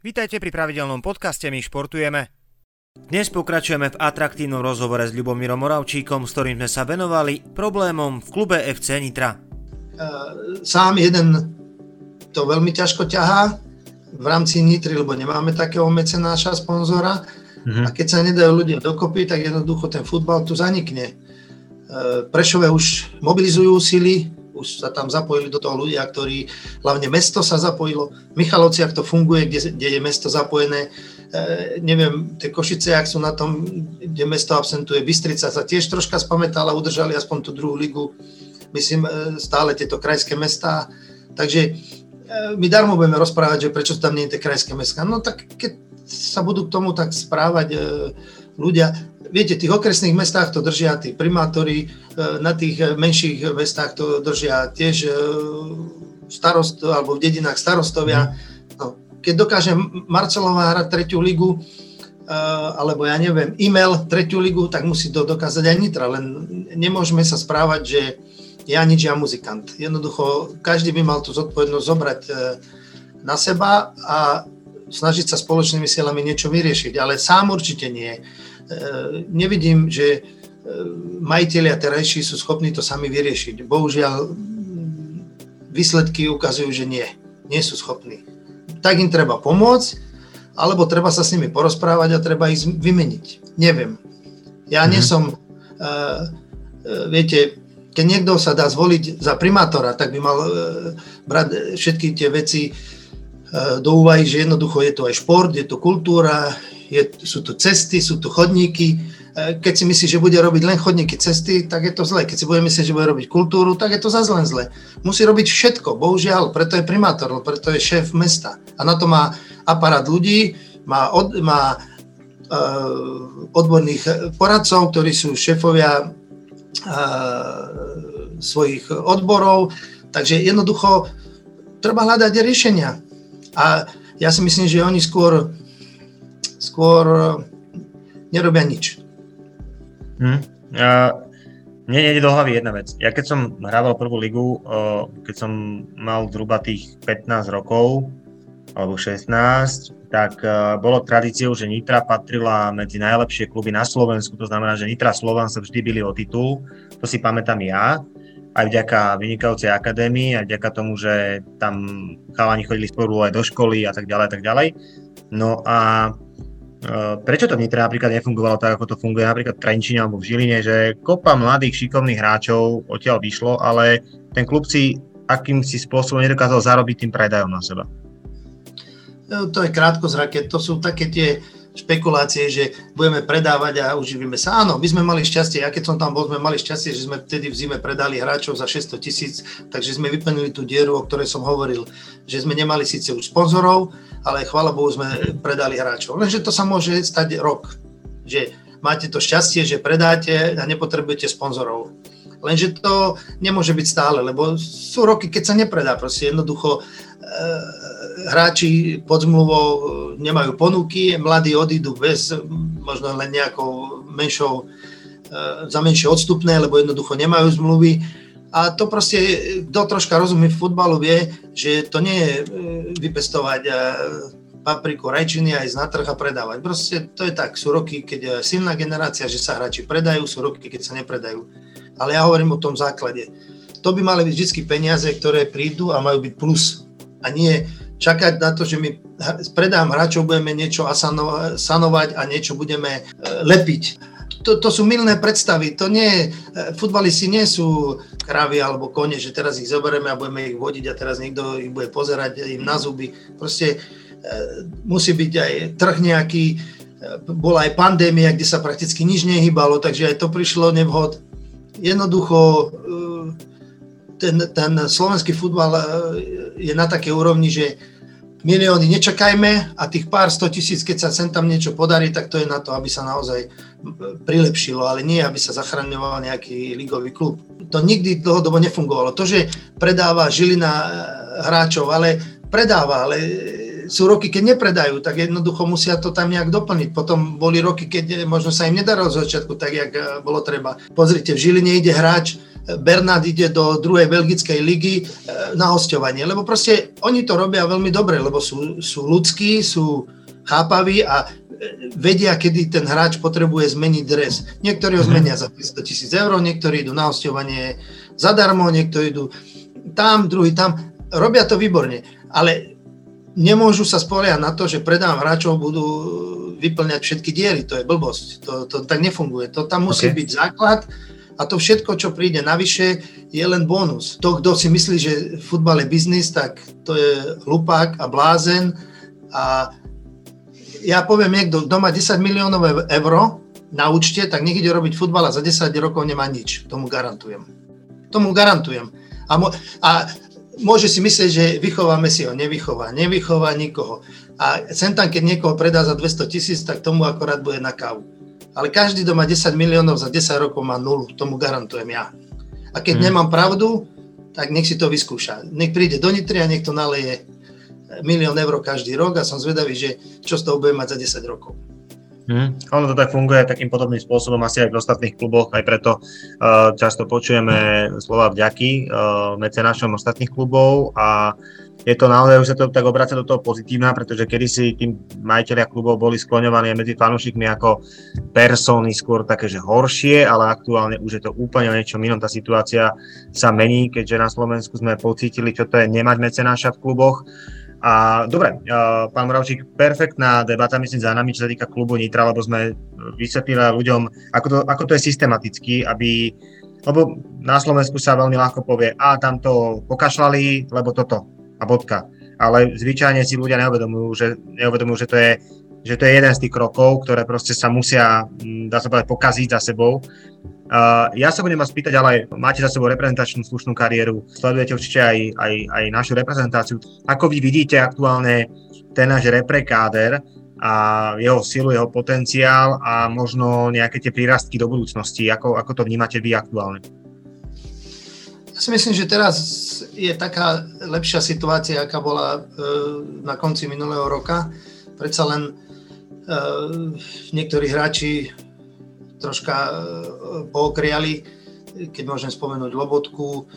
Vítajte pri pravidelnom podcaste My športujeme. Dnes pokračujeme v atraktívnom rozhovore s Ľubomírom Moravčíkom, s ktorým sme sa venovali problémom v klube FC Nitra. Sám jeden to veľmi ťažko ťahá v rámci Nitry, lebo nemáme takého mecenáša, sponzora. Mm-hmm. A keď sa nedajú ľudia dokopy, tak jednoducho ten futbal tu zanikne. Prešové už mobilizujú sily, už sa tam zapojili do toho ľudia, ktorí, hlavne mesto sa zapojilo, Michalovci, ak to funguje, kde, kde je mesto zapojené, e, neviem, tie Košice, ak sú na tom, kde mesto absentuje, Bystrica sa tiež troška spamätala, udržali aspoň tú druhú ligu, myslím, e, stále tieto krajské mestá, takže e, my darmo budeme rozprávať, že prečo tam nie je tie krajské mesta. No tak keď sa budú k tomu tak správať e, ľudia, viete, v tých okresných mestách to držia tí primátori, e, na tých menších mestách to držia tiež e, starost, alebo v dedinách starostovia. No, keď dokáže Marcelová hrať tretiu ligu, e, alebo ja neviem, e-mail tretiu ligu, tak musí to dokázať aj Nitra, len nemôžeme sa správať, že ja nič, ja muzikant. Jednoducho, každý by mal tú zodpovednosť zobrať na seba a snažiť sa spoločnými silami niečo vyriešiť, ale sám určite nie. E, nevidím, že e, majiteľia terajší sú schopní to sami vyriešiť. Bohužiaľ, výsledky ukazujú, že nie. Nie sú schopní. Tak im treba pomôcť, alebo treba sa s nimi porozprávať a treba ich vymeniť. Neviem. Ja mm-hmm. nie som, uh, uh, viete, keď niekto sa dá zvoliť za primátora, tak by mal uh, brať všetky tie veci uh, do úvahy, že jednoducho je to aj šport, je to kultúra, je, sú tu cesty, sú tu chodníky. E, keď si myslí, že bude robiť len chodníky, cesty, tak je to zle. Keď si bude myslieť, že bude robiť kultúru, tak je to zase len zle. Musí robiť všetko, bohužiaľ, preto je primátor, preto je šéf mesta. A na to má aparát ľudí, má, od, má uh, odborných poradcov, ktorí sú šéfovia uh, svojich odborov. Takže jednoducho treba hľadať riešenia. A ja si myslím, že oni skôr skôr e, nerobia nič. Hm. Ja, mne nejde do hlavy jedna vec. Ja keď som hrával prvú ligu, keď som mal zhruba tých 15 rokov, alebo 16, tak e, bolo tradíciou, že Nitra patrila medzi najlepšie kluby na Slovensku, to znamená, že Nitra Slovan sa vždy byli o titul, to si pamätám ja, aj vďaka vynikajúcej akadémii, aj vďaka tomu, že tam chalani chodili spolu aj do školy a tak ďalej, tak ďalej. No a prečo to v napríklad nefungovalo tak, ako to funguje napríklad v Trenčine alebo v Žiline, že kopa mladých šikovných hráčov odtiaľ vyšlo, ale ten klub si akýmsi spôsobom nedokázal zarobiť tým predajom na seba? No, to je krátko zrake, to sú také tie špekulácie, že budeme predávať a uživíme sa. Áno, my sme mali šťastie, ja keď som tam bol, sme mali šťastie, že sme vtedy v zime predali hráčov za 600 tisíc, takže sme vyplnili tú dieru, o ktorej som hovoril, že sme nemali síce už sponzorov, ale chvála Bohu sme predali hráčov. Lenže to sa môže stať rok, že máte to šťastie, že predáte a nepotrebujete sponzorov. Lenže to nemôže byť stále, lebo sú roky, keď sa nepredá. Proste jednoducho hráči pod zmluvou e, nemajú ponuky, mladí odídu bez možno len nejakou menšou, e, za menšie odstupné, lebo jednoducho nemajú zmluvy. A to proste, kto troška rozumie v futbalu, vie, že to nie je e, vypestovať papriku, rajčiny aj na trh a predávať. Proste to je tak, sú roky, keď je silná generácia, že sa hráči predajú, sú roky, keď sa nepredajú. Ale ja hovorím o tom základe. To by mali byť vždy peniaze, ktoré prídu a majú byť plus a nie čakať na to, že my predám hráčov, budeme niečo sanovať a niečo budeme e, lepiť. To, to sú milné predstavy. To nie, e, futbalisti nie sú kravy alebo kone, že teraz ich zoberieme a budeme ich vodiť a teraz niekto ich bude pozerať im na zuby. Proste e, musí byť aj trh nejaký, bola aj pandémia, kde sa prakticky nič nehybalo, takže aj to prišlo nevhod. Jednoducho ten, ten slovenský futbal e, je na takej úrovni, že milióny nečakajme a tých pár sto tisíc, keď sa sem tam niečo podarí, tak to je na to, aby sa naozaj prilepšilo, ale nie, aby sa zachraňoval nejaký ligový klub. To nikdy dlhodobo nefungovalo. To, že predáva Žilina e, hráčov, ale predáva, ale sú roky, keď nepredajú, tak jednoducho musia to tam nejak doplniť. Potom boli roky, keď možno sa im nedarilo z začiatku tak, jak e, bolo treba. Pozrite, v Žiline ide hráč Bernard ide do druhej belgickej ligy na hostovanie, lebo proste oni to robia veľmi dobre, lebo sú, sú ľudskí, sú chápaví a vedia, kedy ten hráč potrebuje zmeniť dres. Niektorí ho mhm. zmenia za 500 tisíc eur, niektorí idú na hostovanie zadarmo, niektorí idú tam, druhý tam. Robia to výborne, ale nemôžu sa spoliehať na to, že predám hráčov budú vyplňať všetky diery. To je blbosť. To, to tak nefunguje. To tam musí okay. byť základ a to všetko, čo príde navyše, je len bonus. To, kto si myslí, že futbal je biznis, tak to je hlupák a blázen a ja poviem niekto, kto má 10 miliónov eur na účte, tak nech ide robiť futbal a za 10 rokov nemá nič. Tomu garantujem. Tomu garantujem. A, mo- a môže si myslieť, že vychováme si ho, nevychová, nevychová nikoho. A sem tam, keď niekoho predá za 200 tisíc, tak tomu akorát bude na kávu. Ale každý, kto má 10 miliónov za 10 rokov, má nulu, tomu garantujem ja. A keď hmm. nemám pravdu, tak nech si to vyskúša. Nech príde do Nitry a nech to naleje milión eur každý rok a som zvedavý, že čo z toho bude mať za 10 rokov. Hmm. Ono to tak funguje takým podobným spôsobom asi aj v ostatných kluboch, aj preto uh, často počujeme slova vďaky uh, mecenášom ostatných klubov a je to naozaj, už sa to tak obracia do toho pozitívna, pretože kedysi tým majiteľia klubov boli skloňovaní medzi fanúšikmi ako persóny skôr také, že horšie, ale aktuálne už je to úplne niečo inom. Tá situácia sa mení, keďže na Slovensku sme pocítili, čo to je nemať mecenáša v kluboch. A dobre, pán Moravčík, perfektná debata, myslím, za nami, čo sa týka klubu Nitra, lebo sme vysvetlili ľuďom, ako to, ako to je systematicky, aby, lebo na Slovensku sa veľmi ľahko povie, a tam to pokašľali, lebo toto, a bodka. Ale zvyčajne si ľudia neuvedomujú, že, neuvedomujú, že to je že to je jeden z tých krokov, ktoré proste sa musia, dá sa povedať, pokaziť za sebou Uh, ja sa budem vás pýtať, ale máte za sebou reprezentačnú slušnú kariéru, sledujete určite aj, aj, aj našu reprezentáciu. Ako vy vidíte aktuálne ten náš reprekáder a jeho silu, jeho potenciál a možno nejaké tie prírastky do budúcnosti? Ako, ako to vnímate vy aktuálne? Ja si myslím, že teraz je taká lepšia situácia, aká bola e, na konci minulého roka. Predsa len e, niektorí hráči troška e, pookriali, keď môžem spomenúť Lobotku,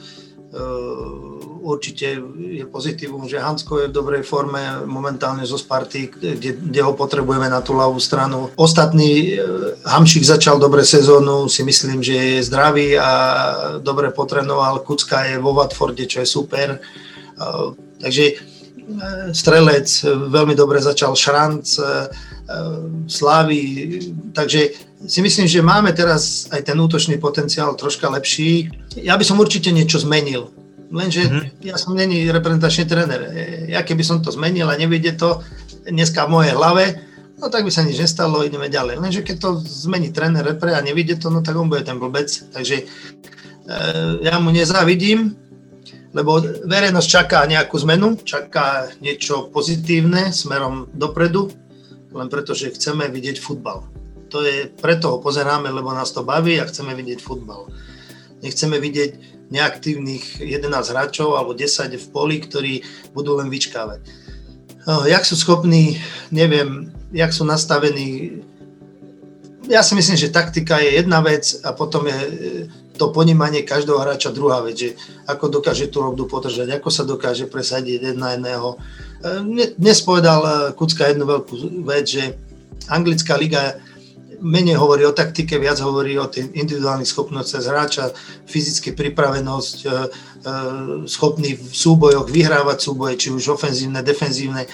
určite je pozitívum, že Hansko je v dobrej forme momentálne zo Sparty, kde, kde ho potrebujeme na tú ľavú stranu. Ostatný e, Hamšik začal dobre sezónu, si myslím, že je zdravý a dobre potrenoval. Kucka je vo Watforde, čo je super. Takže strelec, veľmi dobre začal Šranc, Slávy, takže si myslím, že máme teraz aj ten útočný potenciál troška lepší. Ja by som určite niečo zmenil, lenže mm-hmm. ja som není reprezentačný tréner. Ja keby som to zmenil a nevidie to dneska v mojej hlave, no tak by sa nič nestalo, ideme ďalej. Lenže keď to zmení tréner repre a nevidie to, no tak on bude ten blbec. Takže e, ja mu nezávidím, lebo verejnosť čaká nejakú zmenu, čaká niečo pozitívne smerom dopredu, len preto, že chceme vidieť futbal to je, preto ho pozeráme, lebo nás to baví a chceme vidieť futbal. Nechceme vidieť neaktívnych 11 hráčov alebo 10 v poli, ktorí budú len vyčkávať. No, jak sú schopní, neviem, jak sú nastavení. Ja si myslím, že taktika je jedna vec a potom je e, to ponímanie každého hráča druhá vec, že ako dokáže tú robdu podržať, ako sa dokáže presadiť jeden na jedného. E, dnes povedal e, Kucka jednu veľkú vec, že anglická liga menej hovorí o taktike, viac hovorí o tých individuálnych schopnostiach hráča, fyzické pripravenosť, e, e, schopný v súbojoch vyhrávať súboje, či už ofenzívne, defenzívne.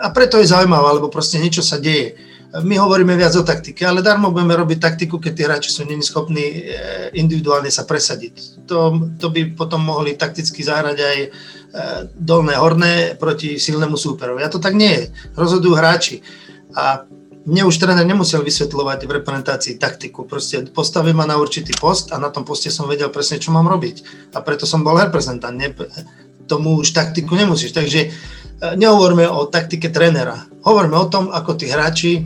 A preto je zaujímavé, lebo proste niečo sa deje. My hovoríme viac o taktike, ale darmo budeme robiť taktiku, keď tí hráči sú není schopní e, individuálne sa presadiť. To, to by potom mohli takticky zahrať aj dolné, horné proti silnému súperovi. A to tak nie je. Rozhodujú hráči. A mne už tréner nemusel vysvetľovať v reprezentácii taktiku. Proste postavil ma na určitý post a na tom poste som vedel presne, čo mám robiť. A preto som bol reprezentant. Ne, tomu už taktiku nemusíš. Takže e, nehovorme o taktike trénera. Hovorme o tom, ako tí hráči e,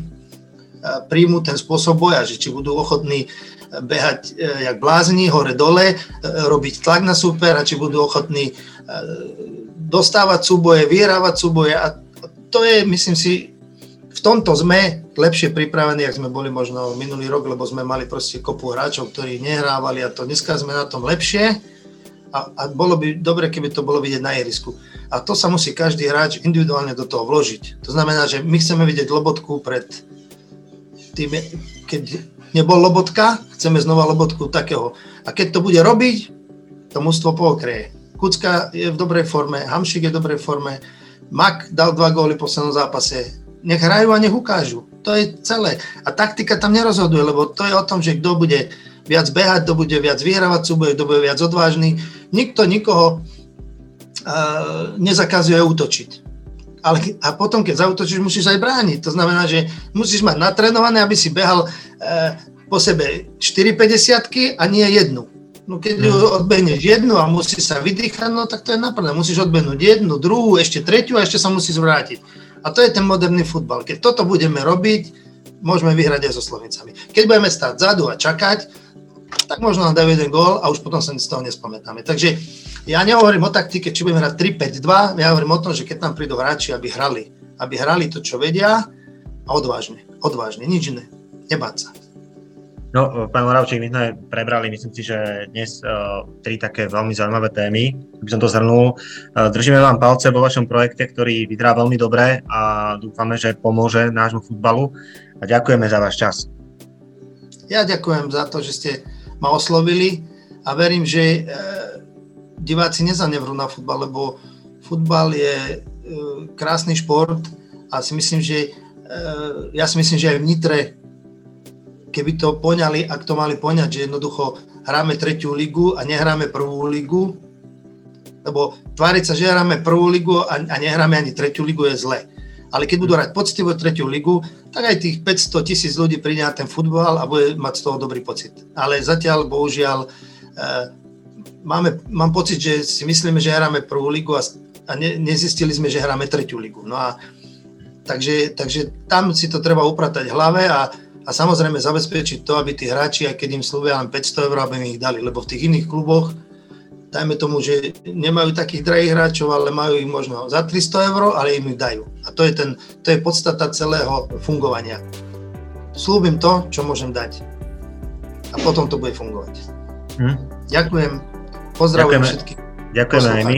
príjmu ten spôsob boja, že či budú ochotní e, behať jak blázni, hore-dole, robiť tlak na super a či budú ochotní dostávať súboje, vyhrávať súboje a to je, myslím si, v tomto sme lepšie pripravení, ak sme boli možno minulý rok, lebo sme mali proste kopu hráčov, ktorí nehrávali a to dneska sme na tom lepšie a, a bolo by dobre, keby to bolo vidieť na ihrisku. A to sa musí každý hráč individuálne do toho vložiť. To znamená, že my chceme vidieť Lobotku pred tým, keď nebol Lobotka, chceme znova Lobotku takého. A keď to bude robiť, to mústvo pokrie. Kucka je v dobrej forme, Hamšik je v dobrej forme, Mak dal dva góly v poslednom zápase, nech hrajú a nech ukážu. To je celé. A taktika tam nerozhoduje, lebo to je o tom, že kto bude viac behať, kto bude viac vyhrávať súboje, kto bude viac odvážny. Nikto nikoho uh, nezakazuje útočiť. Ale, a potom, keď zautočíš, musíš aj brániť. To znamená, že musíš mať natrénované, aby si behal uh, po sebe 4,50 a nie jednu. No keď mm. odbehneš jednu a musí sa vydýchať, no tak to je naplné. Musíš odbehnúť jednu, druhú, ešte tretiu a ešte sa musíš vrátiť. A to je ten moderný futbal. Keď toto budeme robiť, môžeme vyhrať aj so Slovencami. Keď budeme stáť vzadu a čakať, tak možno nám dajú jeden gól a už potom sa z toho nespamätáme. Takže ja nehovorím o taktike, či budeme hrať 3-5-2, ja hovorím o tom, že keď tam prídu hráči, aby hrali. Aby hrali to, čo vedia a odvážne. Odvážne, nič iné. Nebáť sa. No, pán Moravčík, my sme prebrali, myslím si, že dnes uh, tri také veľmi zaujímavé témy, by som to zhrnul. Uh, držíme vám palce vo vašom projekte, ktorý vyzerá veľmi dobre a dúfame, že pomôže nášmu futbalu a ďakujeme za váš čas. Ja ďakujem za to, že ste ma oslovili a verím, že uh, diváci nezanevrú na futbal, lebo futbal je krásny šport a si myslím, že ja si myslím, že aj v Nitre keby to poňali, ak to mali poňať, že jednoducho hráme tretiu ligu a nehráme prvú ligu, lebo tváriť sa, že hráme prvú ligu a, a nehráme ani tretiu ligu je zle. Ale keď budú hrať poctivo tretiu ligu, tak aj tých 500 tisíc ľudí príde na ten futbal a bude mať z toho dobrý pocit. Ale zatiaľ, bohužiaľ, e, máme, mám pocit, že si myslíme, že hráme prvú ligu a, a ne, nezistili sme, že hráme tretiu ligu. No a takže, takže tam si to treba upratať v hlave a, a samozrejme zabezpečiť to, aby tí hráči, aj keď im slúbia len 500 eur, aby im ich dali, lebo v tých iných kluboch, dajme tomu, že nemajú takých drahých hráčov, ale majú ich možno za 300 eur, ale im ich dajú. A to je, ten, to je podstata celého fungovania. Slúbim to, čo môžem dať. A potom to bude fungovať. Hm. Ďakujem. Pozdravujem všetkých. Ďakujeme aj my.